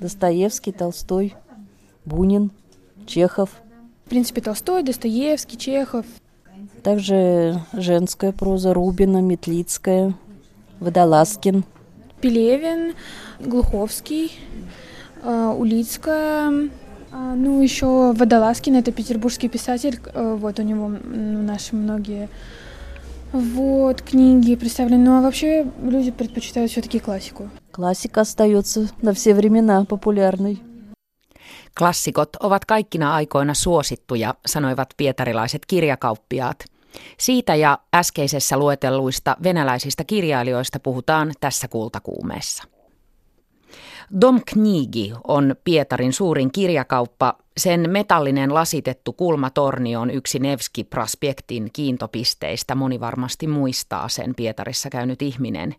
Достоевский, Толстой, Бунин, Чехов. В принципе, Толстой, Достоевский, Чехов. Также женская проза Рубина, Метлицкая, Водолазкин. Пелевин, Глуховский, э, Улицкая, а, ну, еще Водолазкин, это петербургский писатель, э, вот у него наши многие вот, книги представлены. Ну, а вообще люди предпочитают все-таки классику. Классика остается на все времена популярной. Klassikot ovat kaikkina aikoina suosittuja, sanoivat pietarilaiset kirjakauppiaat. Siitä ja äskeisessä luetelluista venäläisistä kirjailijoista puhutaan tässä kultakuumeessa. Dom Knigi on Pietarin suurin kirjakauppa. Sen metallinen lasitettu kulmatorni on yksi Nevski Prospektin kiintopisteistä. Moni varmasti muistaa sen Pietarissa käynyt ihminen.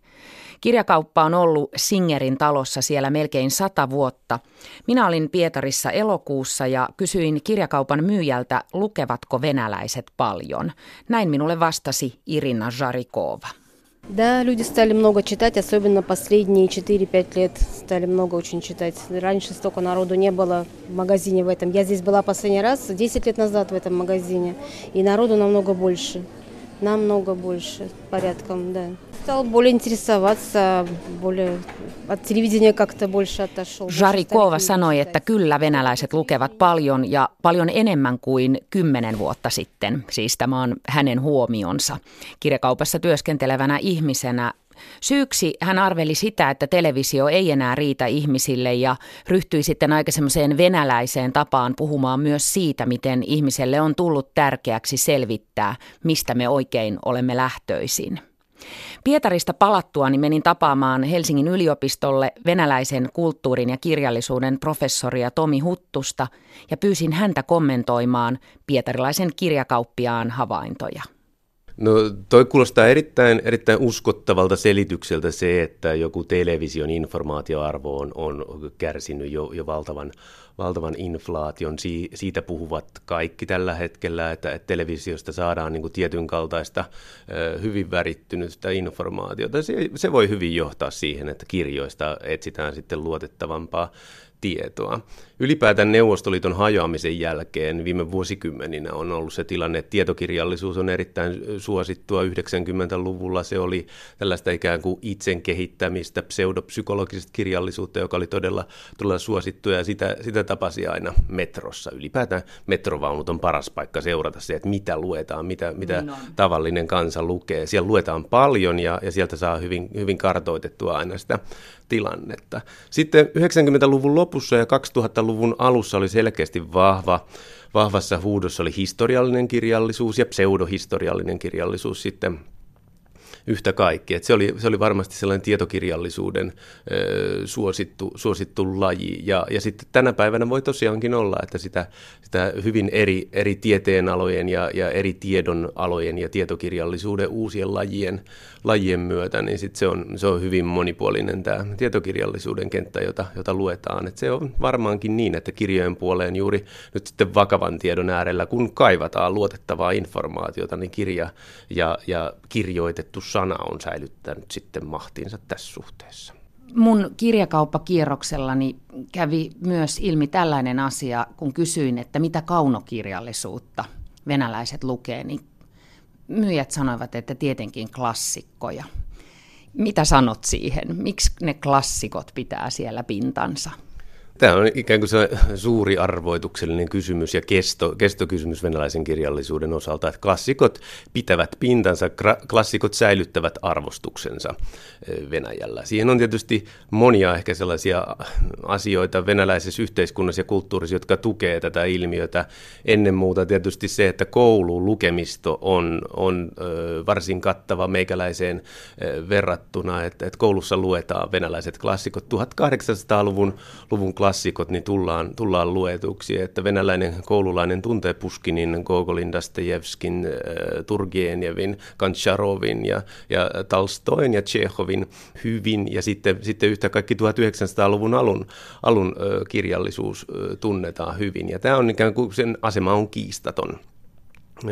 Kirjakauppa on ollut Singerin talossa siellä melkein sata vuotta. Minä olin Pietarissa elokuussa ja kysyin kirjakaupan myyjältä, lukevatko venäläiset paljon. Näin minulle vastasi Irina Jarikova. Да, люди стали много читать, особенно последние 4-5 лет стали много очень читать. Раньше столько народу не было в магазине в этом. Я здесь была последний раз 10 лет назад в этом магазине, и народу намного больше. Намного больше, порядком, да. Стал более интересоваться, более от телевидения как-то больше отошел. Жарikova sanoi, että kyllä venäläiset lukevat paljon ja paljon enemmän kuin kymmenen vuotta sitten. Siis tämä on hänen huomionsa. Kirjakaupassa työskentelevänä ihmisenä Syyksi hän arveli sitä, että televisio ei enää riitä ihmisille ja ryhtyi sitten aika semmoiseen venäläiseen tapaan puhumaan myös siitä, miten ihmiselle on tullut tärkeäksi selvittää, mistä me oikein olemme lähtöisin. Pietarista palattua niin menin tapaamaan Helsingin yliopistolle venäläisen kulttuurin ja kirjallisuuden professoria Tomi Huttusta ja pyysin häntä kommentoimaan pietarilaisen kirjakauppiaan havaintoja. No toi kuulostaa erittäin, erittäin uskottavalta selitykseltä se, että joku television informaatioarvo on, on kärsinyt jo, jo valtavan, valtavan inflaation. Si, siitä puhuvat kaikki tällä hetkellä, että, televisiosta saadaan niin tietyn kaltaista hyvin värittynyttä informaatiota. Se, se voi hyvin johtaa siihen, että kirjoista etsitään sitten luotettavampaa tietoa. Ylipäätään Neuvostoliiton hajoamisen jälkeen viime vuosikymmeninä on ollut se tilanne, että tietokirjallisuus on erittäin suosittua. 90-luvulla se oli tällaista ikään kuin itsen kehittämistä, pseudopsykologista kirjallisuutta, joka oli todella, todella suosittua ja sitä, sitä tapasi aina metrossa. Ylipäätään metrovaunut on paras paikka seurata se, että mitä luetaan, mitä, mitä niin tavallinen kansa lukee. Siellä luetaan paljon ja, ja sieltä saa hyvin, hyvin kartoitettua aina sitä tilannetta. Sitten 90-luvun lopussa ja 2000-luvun alussa oli selkeästi vahva, vahvassa huudossa oli historiallinen kirjallisuus ja pseudohistoriallinen kirjallisuus sitten yhtä kaikki. Et se, oli, se oli varmasti sellainen tietokirjallisuuden ö, suosittu, suosittu laji. Ja, ja sitten tänä päivänä voi tosiaankin olla, että sitä, sitä hyvin eri, eri tieteenalojen ja, ja eri tiedonalojen ja tietokirjallisuuden uusien lajien, lajien myötä, niin sit se, on, se on hyvin monipuolinen tämä tietokirjallisuuden kenttä, jota, jota luetaan. Et se on varmaankin niin, että kirjojen puoleen juuri nyt sitten vakavan tiedon äärellä, kun kaivataan luotettavaa informaatiota, niin kirja ja, ja kirjoitettu sana on säilyttänyt sitten mahtiinsa tässä suhteessa. Mun kirjakauppakierroksellani kävi myös ilmi tällainen asia, kun kysyin, että mitä kaunokirjallisuutta venäläiset lukee, niin myyjät sanoivat, että tietenkin klassikkoja. Mitä sanot siihen? Miksi ne klassikot pitää siellä pintansa? Tämä on ikään kuin se suuri arvoituksellinen kysymys ja kesto, kestokysymys venäläisen kirjallisuuden osalta, että klassikot pitävät pintansa, klassikot säilyttävät arvostuksensa Venäjällä. Siihen on tietysti monia ehkä sellaisia asioita venäläisessä yhteiskunnassa ja kulttuurissa, jotka tukee tätä ilmiötä. Ennen muuta tietysti se, että koulun lukemisto on, on varsin kattava meikäläiseen verrattuna, että, että koulussa luetaan venäläiset klassikot 1800-luvun luvun klassikot, klassikot niin tullaan, tullaan luetuksi, että venäläinen koululainen tuntee Puskinin, Gogolin, Dostojevskin, äh, Turgenevin, Kancharovin ja, ja Talstoin ja Tsehovin hyvin, ja sitten, sitten yhtä kaikki 1900-luvun alun, alun äh, kirjallisuus äh, tunnetaan hyvin, ja tämä on ikään kuin sen asema on kiistaton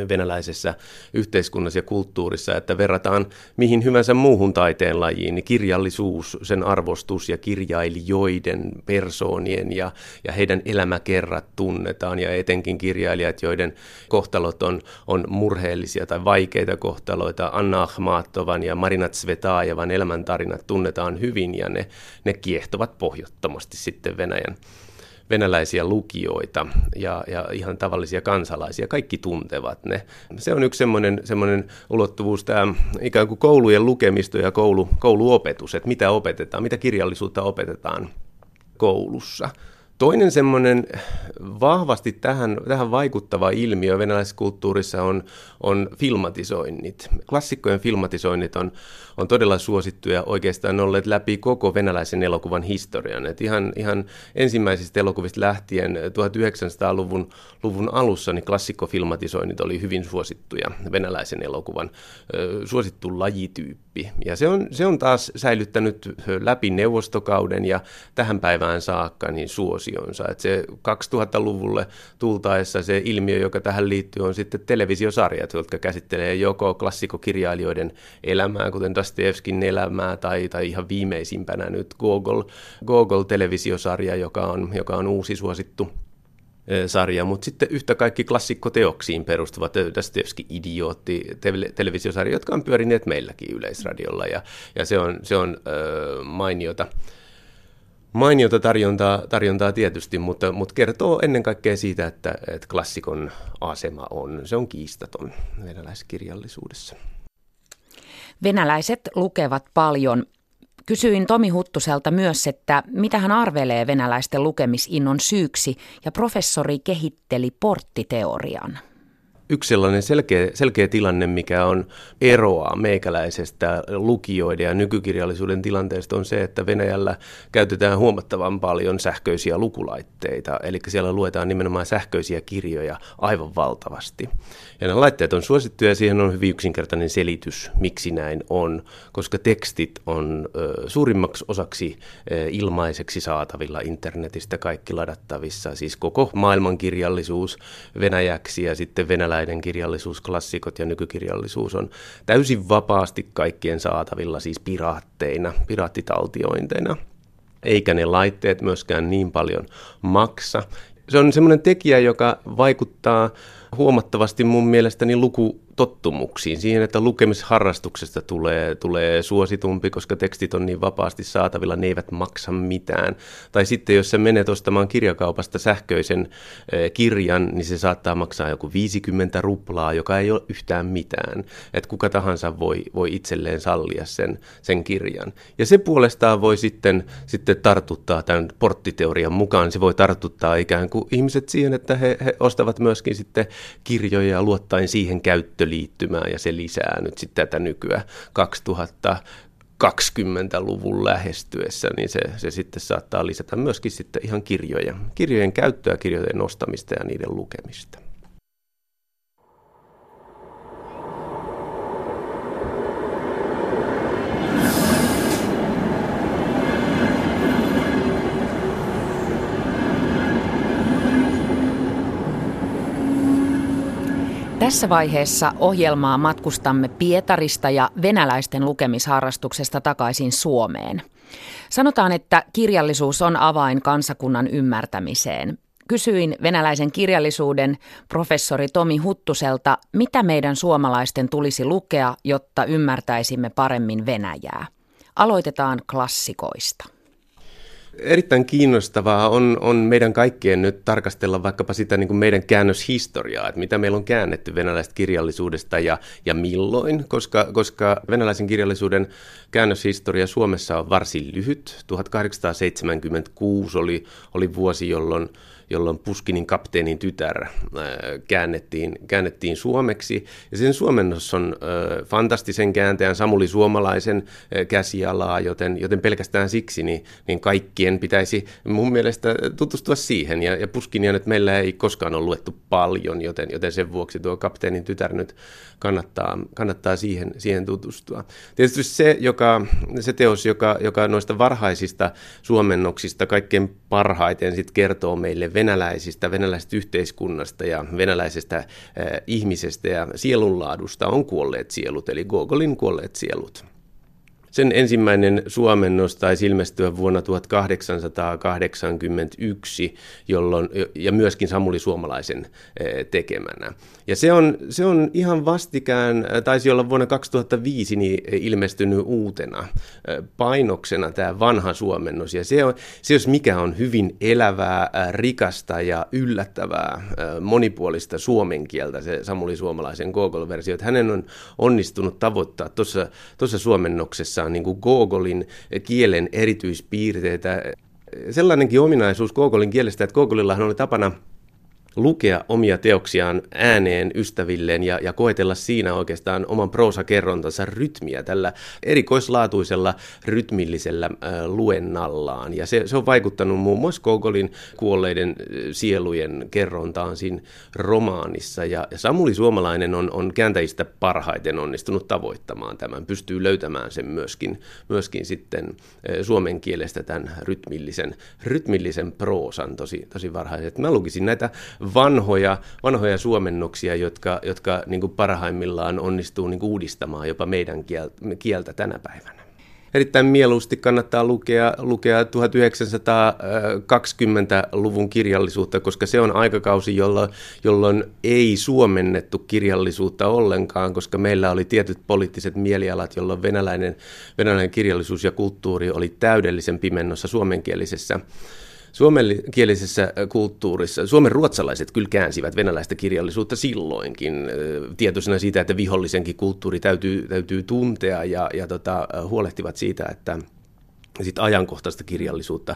venäläisessä yhteiskunnassa ja kulttuurissa, että verrataan mihin hyvänsä muuhun taiteen lajiin, niin kirjallisuus, sen arvostus ja kirjailijoiden, persoonien ja, ja heidän elämäkerrat tunnetaan ja etenkin kirjailijat, joiden kohtalot on, on murheellisia tai vaikeita kohtaloita. Anna Akhmatovan ja Marina Tsvetaajevan elämäntarinat tunnetaan hyvin ja ne, ne kiehtovat pohjottomasti sitten Venäjän venäläisiä lukijoita ja, ja ihan tavallisia kansalaisia. Kaikki tuntevat ne. Se on yksi semmoinen, semmoinen ulottuvuus, tämä ikään kuin koulujen lukemisto ja koulu, kouluopetus, että mitä opetetaan, mitä kirjallisuutta opetetaan koulussa. Toinen semmoinen vahvasti tähän, tähän vaikuttava ilmiö venäläisessä kulttuurissa on, on filmatisoinnit. Klassikkojen filmatisoinnit on, on todella suosittuja oikeastaan olleet läpi koko venäläisen elokuvan historian. Et ihan, ihan ensimmäisistä elokuvista lähtien 1900-luvun luvun alussa niin klassikkofilmatisoinnit oli hyvin suosittuja venäläisen elokuvan suosittu lajityyppi. Ja se on, se on taas säilyttänyt läpi neuvostokauden ja tähän päivään saakka niin suosionsa. Et se 2000-luvulle tultaessa se ilmiö, joka tähän liittyy, on sitten televisiosarjat, jotka käsittelee joko klassikokirjailijoiden elämää, kuten Dostoevskin elämää tai, tai ihan viimeisimpänä nyt Google, Google-televisiosarja, joka on, joka on uusi suosittu sarja, mutta sitten yhtä kaikki klassikkoteoksiin perustuvat Dostoevski idiootti televisiosarja, jotka on pyörineet meilläkin Yleisradiolla ja, ja se on, se on äh, mainiota. Mainiota tarjontaa, tarjontaa tietysti, mutta, mutta kertoo ennen kaikkea siitä, että, että klassikon asema on, se on kiistaton venäläiskirjallisuudessa. Venäläiset lukevat paljon. Kysyin Tomi Huttuselta myös, että mitä hän arvelee venäläisten lukemisinnon syyksi, ja professori kehitteli porttiteorian yksi sellainen selkeä, selkeä tilanne, mikä on eroa meikäläisestä lukijoiden ja nykykirjallisuuden tilanteesta, on se, että Venäjällä käytetään huomattavan paljon sähköisiä lukulaitteita, eli siellä luetaan nimenomaan sähköisiä kirjoja aivan valtavasti. Ja nämä laitteet on suosittuja ja siihen on hyvin yksinkertainen selitys, miksi näin on, koska tekstit on suurimmaksi osaksi ilmaiseksi saatavilla internetistä kaikki ladattavissa, siis koko maailmankirjallisuus venäjäksi ja sitten venäläinen kirjallisuus, klassikot ja nykykirjallisuus on täysin vapaasti kaikkien saatavilla, siis piraatteina, piraattitaltiointeina eikä ne laitteet myöskään niin paljon maksa. Se on semmoinen tekijä, joka vaikuttaa huomattavasti mun mielestäni luku, tottumuksiin, siihen, että lukemisharrastuksesta tulee, tulee suositumpi, koska tekstit on niin vapaasti saatavilla, ne eivät maksa mitään. Tai sitten jos sä menet ostamaan kirjakaupasta sähköisen eh, kirjan, niin se saattaa maksaa joku 50 ruplaa, joka ei ole yhtään mitään. Että kuka tahansa voi, voi itselleen sallia sen, sen kirjan. Ja se puolestaan voi sitten, sitten tartuttaa tämän porttiteorian mukaan, se voi tartuttaa ikään kuin ihmiset siihen, että he, he ostavat myöskin sitten kirjoja luottaen siihen käyttöön, sähköliittymää ja se lisää nyt sitten tätä nykyä 2020-luvun lähestyessä, niin se, se sitten saattaa lisätä myöskin sitten ihan kirjoja, kirjojen käyttöä, kirjojen nostamista ja niiden lukemista. Tässä vaiheessa ohjelmaa matkustamme Pietarista ja venäläisten lukemisharrastuksesta takaisin Suomeen. Sanotaan, että kirjallisuus on avain kansakunnan ymmärtämiseen. Kysyin venäläisen kirjallisuuden professori Tomi Huttuselta, mitä meidän suomalaisten tulisi lukea, jotta ymmärtäisimme paremmin Venäjää. Aloitetaan klassikoista erittäin kiinnostavaa on, on meidän kaikkien nyt tarkastella vaikkapa sitä niin kuin meidän käännöshistoriaa, että mitä meillä on käännetty venäläisestä kirjallisuudesta ja, ja milloin, koska, koska venäläisen kirjallisuuden käännöshistoria Suomessa on varsin lyhyt. 1876 oli, oli vuosi, jolloin jolloin Puskinin kapteenin tytär äh, käännettiin, käännettiin suomeksi. Ja sen suomennos on äh, fantastisen kääntäjän Samuli Suomalaisen äh, käsialaa, joten, joten pelkästään siksi niin, niin kaikkien pitäisi mun mielestä tutustua siihen. Ja, ja Puskinia nyt meillä ei koskaan ole luettu paljon, joten, joten sen vuoksi tuo kapteenin tytär nyt kannattaa, kannattaa siihen, siihen tutustua. Tietysti se, joka, se teos, joka, joka noista varhaisista suomennoksista kaikkein parhaiten sit kertoo meille venäläisistä, venäläisestä yhteiskunnasta ja venäläisestä ihmisestä ja sielunlaadusta on kuolleet sielut, eli Gogolin kuolleet sielut. Sen ensimmäinen suomennos taisi ilmestyä vuonna 1881, jolloin, ja myöskin Samuli Suomalaisen eh, tekemänä. Ja se on, se on ihan vastikään, eh, taisi olla vuonna 2005 niin ilmestynyt uutena eh, painoksena tämä vanha suomennos. Ja se, on, se jos mikä on hyvin elävää, rikasta ja yllättävää, monipuolista suomen kieltä, se Samuli Suomalaisen Google-versio. Että hänen on onnistunut tavoittaa tuossa suomennoksessa on niin kuin Gogolin kielen erityispiirteitä. Sellainenkin ominaisuus Gogolin kielestä, että Gogolillahan oli tapana lukea omia teoksiaan ääneen ystävilleen ja, ja koetella siinä oikeastaan oman proosakerrontansa rytmiä tällä erikoislaatuisella rytmillisellä äh, luennallaan. Ja se, se on vaikuttanut muun muassa Gogolin kuolleiden sielujen kerrontaan siinä romaanissa. Ja, ja Samuli Suomalainen on, on kääntäjistä parhaiten onnistunut tavoittamaan tämän, pystyy löytämään sen myöskin, myöskin sitten suomen kielestä tämän rytmillisen, rytmillisen proosan tosi, tosi varhaisen. Mä lukisin näitä vanhoja, vanhoja suomennoksia, jotka, jotka niin kuin parhaimmillaan onnistuu niin kuin uudistamaan jopa meidän kieltä tänä päivänä. Erittäin mieluusti kannattaa lukea, lukea 1920-luvun kirjallisuutta, koska se on aikakausi, jolloin, jolloin ei suomennettu kirjallisuutta ollenkaan, koska meillä oli tietyt poliittiset mielialat, jolloin venäläinen, venäläinen kirjallisuus ja kulttuuri oli täydellisen pimennossa suomenkielisessä Suomenkielisessä kulttuurissa, suomen ruotsalaiset kyllä käänsivät venäläistä kirjallisuutta silloinkin, tietoisena siitä, että vihollisenkin kulttuuri täytyy, täytyy tuntea ja, ja tota, huolehtivat siitä, että sit ajankohtaista kirjallisuutta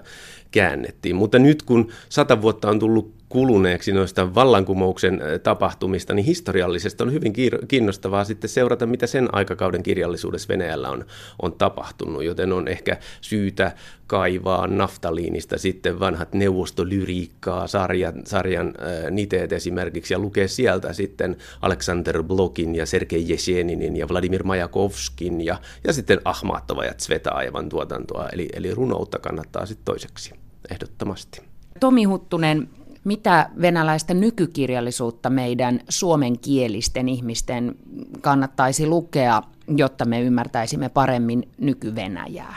käännettiin. Mutta nyt kun sata vuotta on tullut kuluneeksi noista vallankumouksen tapahtumista, niin historiallisesti on hyvin kiinnostavaa sitten seurata, mitä sen aikakauden kirjallisuudessa Venäjällä on, on tapahtunut, joten on ehkä syytä kaivaa naftaliinista sitten vanhat neuvostolyriikkaa, sarjan, sarjan äh, niteet esimerkiksi, ja lukea sieltä sitten Alexander Blokin ja Sergei Jesheninin ja Vladimir Majakovskin ja, ja sitten Ahmatova ja Tsvetaajevan tuotantoa, eli, eli runoutta kannattaa sitten toiseksi ehdottomasti. Tomi Huttunen, mitä venäläistä nykykirjallisuutta meidän suomenkielisten ihmisten kannattaisi lukea, jotta me ymmärtäisimme paremmin nykyvenäjää?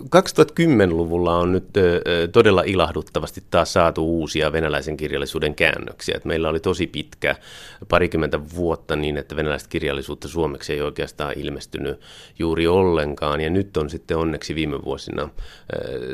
2010-luvulla on nyt todella ilahduttavasti taas saatu uusia venäläisen kirjallisuuden käännöksiä. Et meillä oli tosi pitkä, parikymmentä vuotta niin, että venäläistä kirjallisuutta suomeksi ei oikeastaan ilmestynyt juuri ollenkaan. Ja nyt on sitten onneksi viime vuosina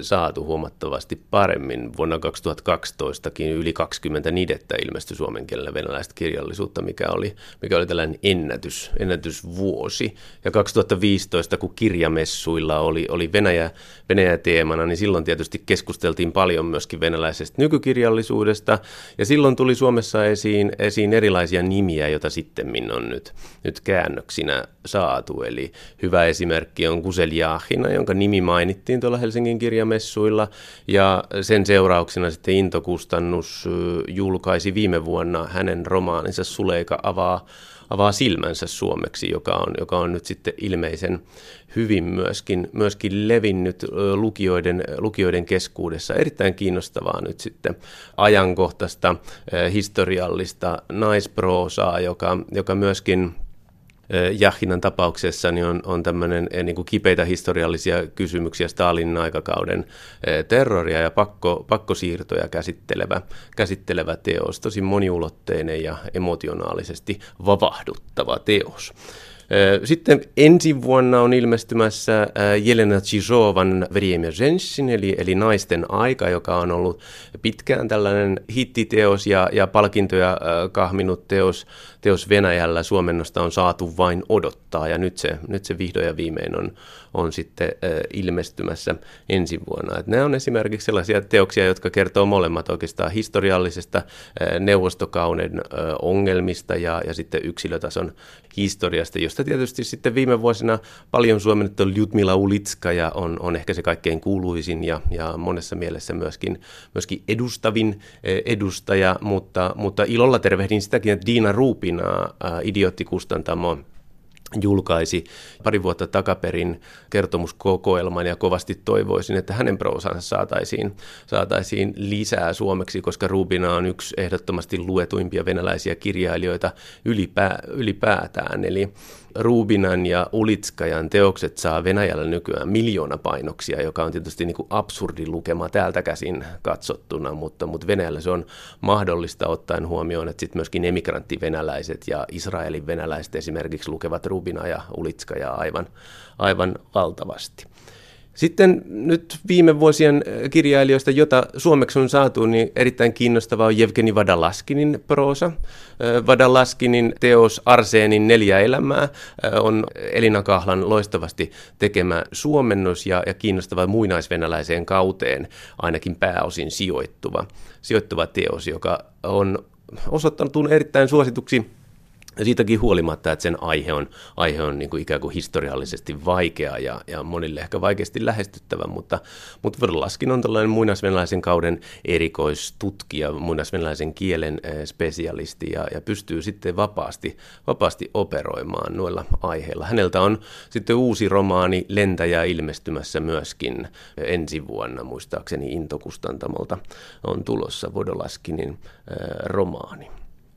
saatu huomattavasti paremmin. Vuonna 2012kin yli 20 nidettä ilmestyi suomen kielellä venäläistä kirjallisuutta, mikä oli, mikä oli tällainen ennätys, ennätysvuosi. Ja 2015, kun kirjamessuilla oli, oli Venäjä Venäjä-teemana, niin silloin tietysti keskusteltiin paljon myöskin venäläisestä nykykirjallisuudesta, ja silloin tuli Suomessa esiin, esiin erilaisia nimiä, joita sitten on nyt, nyt käännöksinä saatu, eli hyvä esimerkki on Kusel Jaahina, jonka nimi mainittiin tuolla Helsingin kirjamessuilla, ja sen seurauksena sitten Intokustannus julkaisi viime vuonna hänen romaaninsa Suleika avaa avaa silmänsä suomeksi, joka on, joka on nyt sitten ilmeisen hyvin myöskin, myöskin levinnyt lukijoiden, lukijoiden keskuudessa. Erittäin kiinnostavaa nyt sitten ajankohtaista historiallista naisproosaa, joka, joka myöskin Jahinan tapauksessa niin on, on tämmöinen eh, niin kuin kipeitä historiallisia kysymyksiä Stalinin aikakauden terroria ja pakko, pakkosiirtoja käsittelevä, käsittelevä teos, tosi moniulotteinen ja emotionaalisesti vavahduttava teos. Sitten ensi vuonna on ilmestymässä Jelena Chisovan Vriemia Jenssin, eli, eli Naisten aika, joka on ollut pitkään tällainen hittiteos ja, ja palkintoja kahminut teos teos Venäjällä. Suomennosta on saatu vain odottaa ja nyt se, nyt se vihdoin ja viimein on, on sitten ilmestymässä ensi vuonna. Et nämä on esimerkiksi sellaisia teoksia, jotka kertoo molemmat oikeastaan historiallisesta neuvostokauden ongelmista ja, ja sitten yksilötason historiasta, josta tietysti sitten viime vuosina paljon suomennettu Ljudmila Ulitska ja on, on ehkä se kaikkein kuuluisin ja, ja monessa mielessä myöskin, myöskin edustavin edustaja, mutta, mutta ilolla tervehdin sitäkin, että Diina Ruupina, idiottikustantamo, julkaisi pari vuotta takaperin kertomuskokoelman ja kovasti toivoisin, että hänen proosansa saataisiin, saataisiin lisää suomeksi, koska Rubina on yksi ehdottomasti luetuimpia venäläisiä kirjailijoita ylipää, ylipäätään. Eli Rubinan ja Ulitskajan teokset saa Venäjällä nykyään miljoona painoksia, joka on tietysti niin kuin absurdi lukema täältä käsin katsottuna, mutta, mutta Venäjällä se on mahdollista ottaen huomioon, että sitten myöskin emigranttivenäläiset ja Israelin venäläiset esimerkiksi lukevat Rubina ja Ulitskajaa aivan, aivan valtavasti. Sitten nyt viime vuosien äh, kirjailijoista, jota suomeksi on saatu, niin erittäin kiinnostava on Jevgeni Vadalaskinin proosa. Äh, Vadalaskinin teos Arseenin neljä elämää äh, on Elina Kahlan loistavasti tekemä suomennos ja, ja kiinnostava muinaisvenäläiseen kauteen ainakin pääosin sijoittuva, sijoittuva teos, joka on osoittanut erittäin suosituksi siitäkin huolimatta, että sen aihe on, aihe on niin kuin ikään kuin historiallisesti vaikea ja, ja monille ehkä vaikeasti lähestyttävä, mutta, mutta Vrlaskin on tällainen muinaisvenäläisen kauden erikoistutkija, muinaisvenäläisen kielen eh, spesialisti ja, ja pystyy sitten vapaasti, vapaasti operoimaan noilla aiheilla. Häneltä on sitten uusi romaani Lentäjä ilmestymässä myöskin ensi vuonna, muistaakseni Intokustantamolta on tulossa Vodolaskinin äh, romaani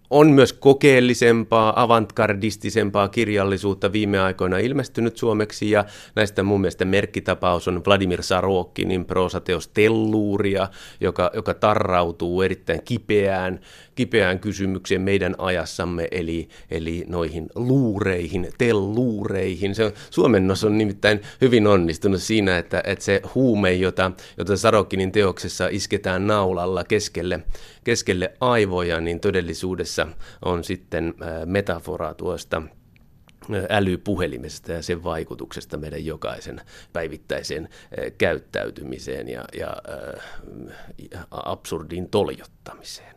on myös kokeellisempaa, avantgardistisempaa kirjallisuutta viime aikoina ilmestynyt suomeksi, ja näistä mun mielestä merkkitapaus on Vladimir Sarokinin proosateos Telluuria, joka, joka tarrautuu erittäin kipeään, kipeään kysymykseen meidän ajassamme, eli, eli noihin luureihin, telluureihin. Se suomennos on nimittäin hyvin onnistunut siinä, että, että se huume, jota, jota Sarokinin teoksessa isketään naulalla keskelle, keskelle aivoja, niin todellisuudessa on sitten metafora tuosta älypuhelimesta ja sen vaikutuksesta meidän jokaisen päivittäiseen käyttäytymiseen ja, ja äh, absurdiin toljottamiseen.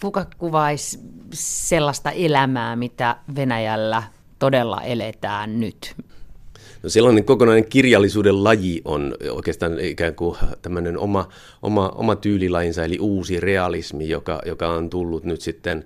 Kuka kuvaisi sellaista elämää, mitä Venäjällä todella eletään nyt? No sellainen kokonainen kirjallisuuden laji on oikeastaan ikään kuin tämmöinen oma, oma, oma tyylilajinsa, eli uusi realismi, joka, joka on tullut nyt sitten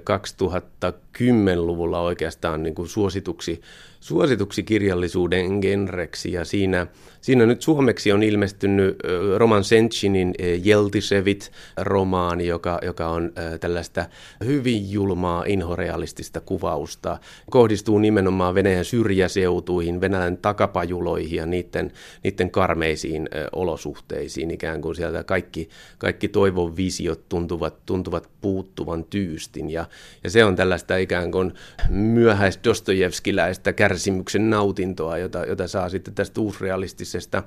2010-luvulla eh, oikeastaan niin kuin suosituksi suosituksi kirjallisuuden genreksi ja siinä, siinä nyt suomeksi on ilmestynyt Roman Senchinin Jeltisevit-romaani, joka, joka on tällaista hyvin julmaa inhorealistista kuvausta. Kohdistuu nimenomaan Venäjän syrjäseutuihin, Venäjän takapajuloihin ja niiden, niiden karmeisiin olosuhteisiin. Ikään kuin sieltä kaikki, kaikki toivon visiot tuntuvat, tuntuvat puuttuvan tyystin ja, ja se on tällaista ikään kuin myöhäis Dostojevskiläistä kär kärsimyksen nautintoa, jota, jota saa sitten tästä uusrealistisesta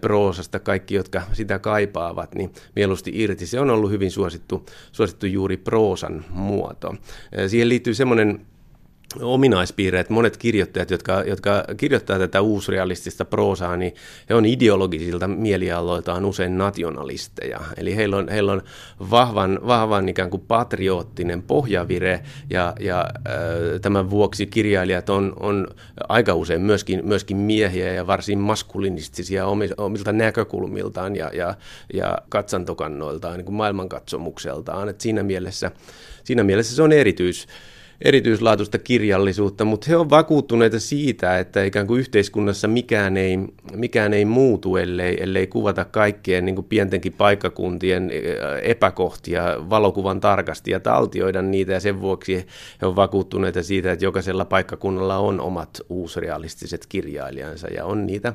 proosasta kaikki, jotka sitä kaipaavat, niin mieluusti irti. Se on ollut hyvin suosittu, suosittu juuri proosan muoto. Siihen liittyy semmoinen ominaispiirre, että monet kirjoittajat, jotka, jotka kirjoittaa tätä uusrealistista proosaa, niin he on ideologisilta mielialoiltaan usein nationalisteja. Eli heillä on, heillä on vahvan, vahvan ikään kuin patriottinen pohjavire, ja, ja äh, tämän vuoksi kirjailijat on, on aika usein myöskin, myöskin miehiä ja varsin maskulinistisia omilta näkökulmiltaan ja, ja, ja katsantokannoiltaan, niin kuin maailmankatsomukseltaan. Et siinä, mielessä, siinä mielessä se on erityis erityislaatuista kirjallisuutta, mutta he ovat vakuuttuneita siitä, että ikään kuin yhteiskunnassa mikään ei, mikään ei muutu, ellei, ellei kuvata kaikkien niin kuin pientenkin paikkakuntien epäkohtia valokuvan tarkasti ja taltioida niitä, ja sen vuoksi he ovat vakuuttuneita siitä, että jokaisella paikkakunnalla on omat uusrealistiset kirjailijansa, ja on niitä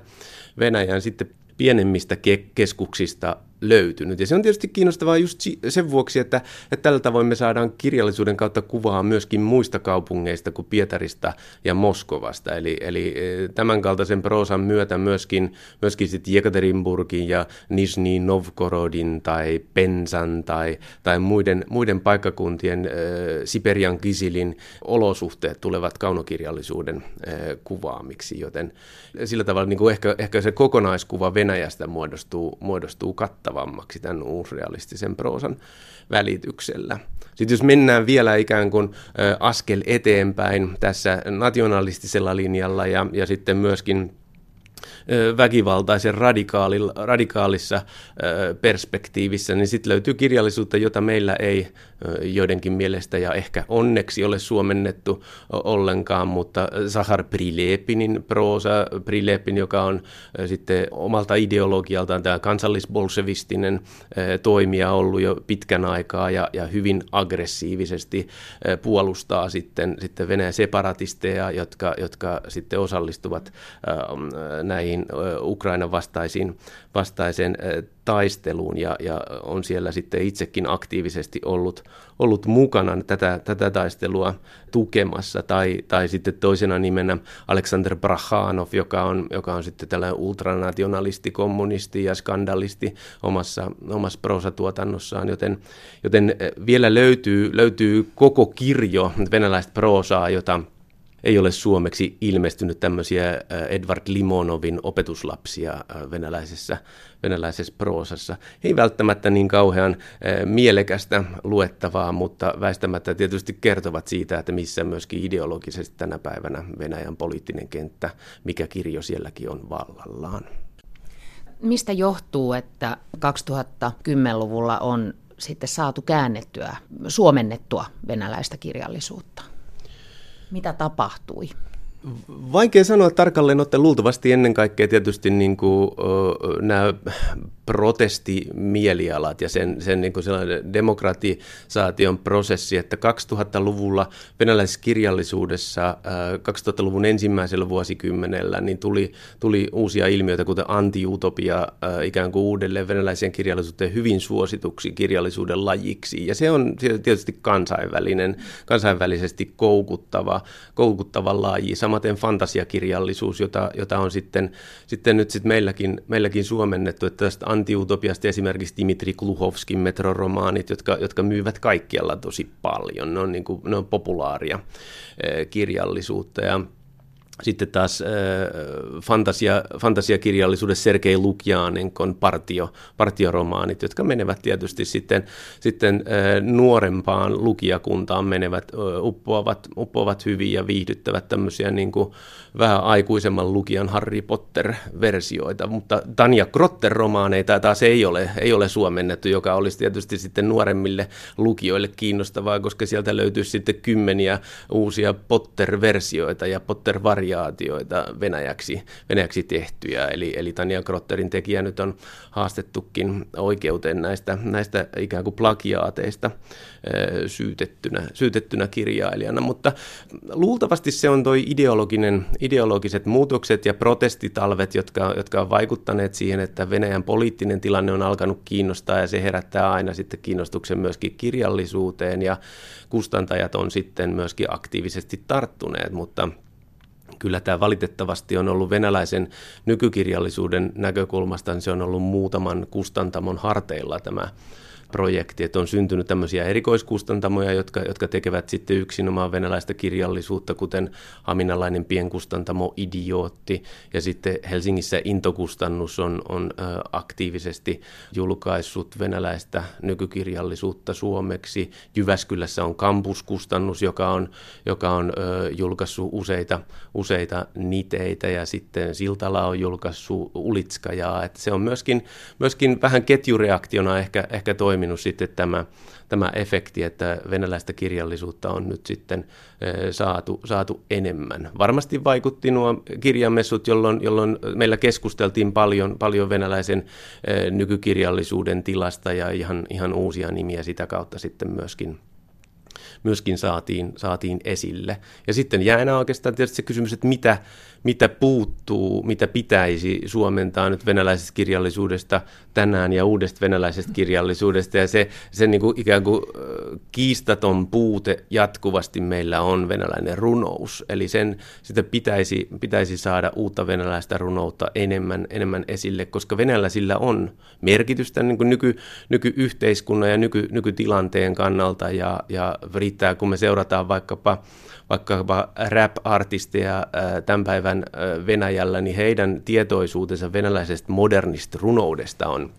Venäjän sitten pienemmistä ke- keskuksista löytynyt. Ja se on tietysti kiinnostavaa just sen vuoksi, että, että tällä tavoin me saadaan kirjallisuuden kautta kuvaa myöskin muista kaupungeista kuin Pietarista ja Moskovasta. Eli, eli e, tämän kaltaisen proosan myötä myöskin, myöskin sitten Jekaterinburgin ja Nizhny Novgorodin tai Pensan tai, tai muiden, muiden paikkakuntien äh, Siperian Kisilin olosuhteet tulevat kaunokirjallisuuden äh, kuvaamiksi, joten sillä tavalla niin kuin ehkä, ehkä se kokonaiskuva Venäjästä muodostuu, muodostuu kattavaksi kattavammaksi tämän uusrealistisen proosan välityksellä. Sitten jos mennään vielä ikään kuin askel eteenpäin tässä nationalistisella linjalla ja, ja sitten myöskin väkivaltaisen radikaalissa perspektiivissä, niin sitten löytyy kirjallisuutta, jota meillä ei joidenkin mielestä ja ehkä onneksi ole suomennettu ollenkaan, mutta Sahar Prilepinin proosa, Prilepin, joka on sitten omalta ideologialtaan tämä kansallisbolsevistinen toimija ollut jo pitkän aikaa ja, ja hyvin aggressiivisesti puolustaa sitten, sitten Venäjän separatisteja, jotka, jotka sitten osallistuvat näihin Ukrainan vastaisiin, vastaiseen taisteluun ja, ja on siellä sitten itsekin aktiivisesti ollut, ollut mukana tätä, tätä taistelua tukemassa. Tai, tai sitten toisena nimenä Aleksander Brachanov, joka on, joka on sitten tällainen ultranationalisti, kommunisti ja skandalisti omassa, omassa proosatuotannossaan, joten, joten vielä löytyy, löytyy koko kirjo venäläistä proosaa, jota ei ole suomeksi ilmestynyt tämmöisiä äh, Edward Limonovin opetuslapsia äh, venäläisessä, venäläisessä proosassa. Ei välttämättä niin kauhean äh, mielekästä luettavaa, mutta väistämättä tietysti kertovat siitä, että missä myöskin ideologisesti tänä päivänä Venäjän poliittinen kenttä, mikä kirjo sielläkin on vallallaan. Mistä johtuu, että 2010-luvulla on sitten saatu käännettyä, suomennettua venäläistä kirjallisuutta? Mitä tapahtui? Vaikea sanoa tarkalleen ottaen. Luultavasti ennen kaikkea tietysti niin kuin, nämä protestimielialat ja sen, sen niin kuin sellainen demokratisaation prosessi, että 2000-luvulla venäläisessä kirjallisuudessa, 2000-luvun ensimmäisellä vuosikymmenellä, niin tuli, tuli uusia ilmiöitä, kuten antiutopia ikään kuin uudelleen venäläiseen kirjallisuuteen hyvin suosituksi kirjallisuuden lajiksi. Ja se on tietysti kansainvälinen, kansainvälisesti koukuttava, koukuttava laji samaten fantasiakirjallisuus, jota, jota on sitten, sitten nyt sit meilläkin, meilläkin suomennettu, että tästä antiutopiasta esimerkiksi Dimitri Kluhovskin metroromaanit, jotka, jotka myyvät kaikkialla tosi paljon, ne on, niin kuin, ne on populaaria eh, kirjallisuutta. Ja sitten taas äh, fantasia, fantasiakirjallisuudessa Sergei Lukjanenkon partio, partioromaanit, jotka menevät tietysti sitten, sitten äh, nuorempaan lukijakuntaan menevät, äh, uppoavat, uppoavat hyvin ja viihdyttävät tämmöisiä niin kuin vähän aikuisemman lukijan Harry Potter-versioita, mutta Tanja Grotter-romaaneita taas ei ole, ei ole suomennettu, joka olisi tietysti sitten nuoremmille lukijoille kiinnostavaa, koska sieltä löytyy sitten kymmeniä uusia Potter-versioita ja Potter-variaatioita venäjäksi, venäjäksi tehtyjä, eli, eli Tanja Grotterin tekijä nyt on haastettukin oikeuteen näistä, näistä ikään kuin plagiaateista syytettynä, syytettynä kirjailijana, mutta luultavasti se on tuo ideologinen, ideologiset muutokset ja protestitalvet, jotka, jotka ovat vaikuttaneet siihen, että Venäjän poliittinen tilanne on alkanut kiinnostaa ja se herättää aina sitten kiinnostuksen myöskin kirjallisuuteen. Ja kustantajat on sitten myöskin aktiivisesti tarttuneet, mutta kyllä tämä valitettavasti on ollut venäläisen nykykirjallisuuden näkökulmasta, niin se on ollut muutaman kustantamon harteilla tämä projekti, että on syntynyt tämmöisiä erikoiskustantamoja, jotka, jotka tekevät sitten yksinomaan venäläistä kirjallisuutta, kuten Haminalainen pienkustantamo Idiootti, ja sitten Helsingissä Intokustannus on, on aktiivisesti julkaissut venäläistä nykykirjallisuutta suomeksi. Jyväskylässä on Kampuskustannus, joka on, joka on julkaissut useita, useita niteitä, ja sitten Siltala on julkaissut Ulitskajaa, että se on myöskin, myöskin vähän ketjureaktiona ehkä, ehkä toiminut toiminut sitten tämä, tämä efekti, että venäläistä kirjallisuutta on nyt sitten saatu, saatu enemmän. Varmasti vaikutti nuo kirjamessut, jolloin, jolloin meillä keskusteltiin paljon, paljon venäläisen nykykirjallisuuden tilasta ja ihan, ihan uusia nimiä sitä kautta sitten myöskin myöskin saatiin, saatiin esille. Ja sitten jää enää oikeastaan tietysti se kysymys, että mitä, mitä puuttuu, mitä pitäisi suomentaa nyt venäläisestä kirjallisuudesta tänään ja uudesta venäläisestä kirjallisuudesta. Ja se, se niin kuin ikään kuin kiistaton puute jatkuvasti meillä on venäläinen runous. Eli sen, sitä pitäisi, pitäisi saada uutta venäläistä runoutta enemmän, enemmän esille, koska venäläisillä on merkitystä niin kuin nyky, nykyyhteiskunnan ja nyky, nykytilanteen kannalta. Ja, ja riittää, kun me seurataan vaikkapa vaikkapa rap-artisteja tämän päivän Venäjällä, niin heidän tietoisuutensa venäläisestä modernista runoudesta on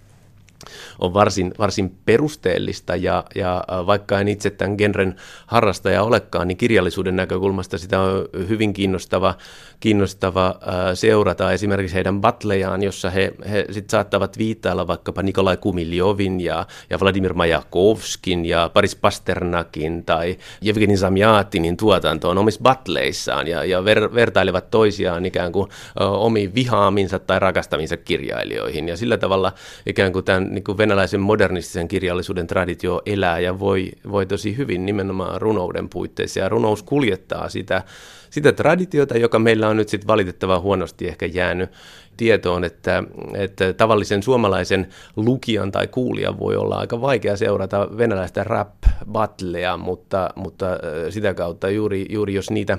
on varsin, varsin perusteellista ja, ja vaikka en itse tämän genren harrastaja olekaan, niin kirjallisuuden näkökulmasta sitä on hyvin kiinnostava, kiinnostava seurata. Esimerkiksi heidän batlejaan, jossa he, he sit saattavat viittailla vaikkapa Nikolai Kumiljovin ja, ja Vladimir Majakovskin ja Paris Pasternakin tai Evgeni Zamjatinin tuotantoon omissa batleissaan ja, ja ver, vertailevat toisiaan ikään kuin omiin vihaaminsa tai rakastaminsa kirjailijoihin. Ja sillä tavalla ikään kuin tämän niin kuin venäläisen modernistisen kirjallisuuden traditio elää ja voi, voi tosi hyvin nimenomaan runouden puitteissa. Ja runous kuljettaa sitä, sitä traditiota, joka meillä on nyt sitten valitettavan huonosti ehkä jäänyt tietoon, että, että tavallisen suomalaisen lukijan tai kuulijan voi olla aika vaikea seurata venäläistä rap-battlea, mutta, mutta sitä kautta juuri, juuri jos niitä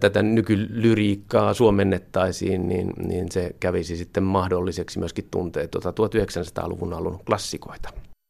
tätä nykylyriikkaa suomennettaisiin, niin, niin se kävisi sitten mahdolliseksi myöskin tuntea tuota 1900-luvun alun klassikoita.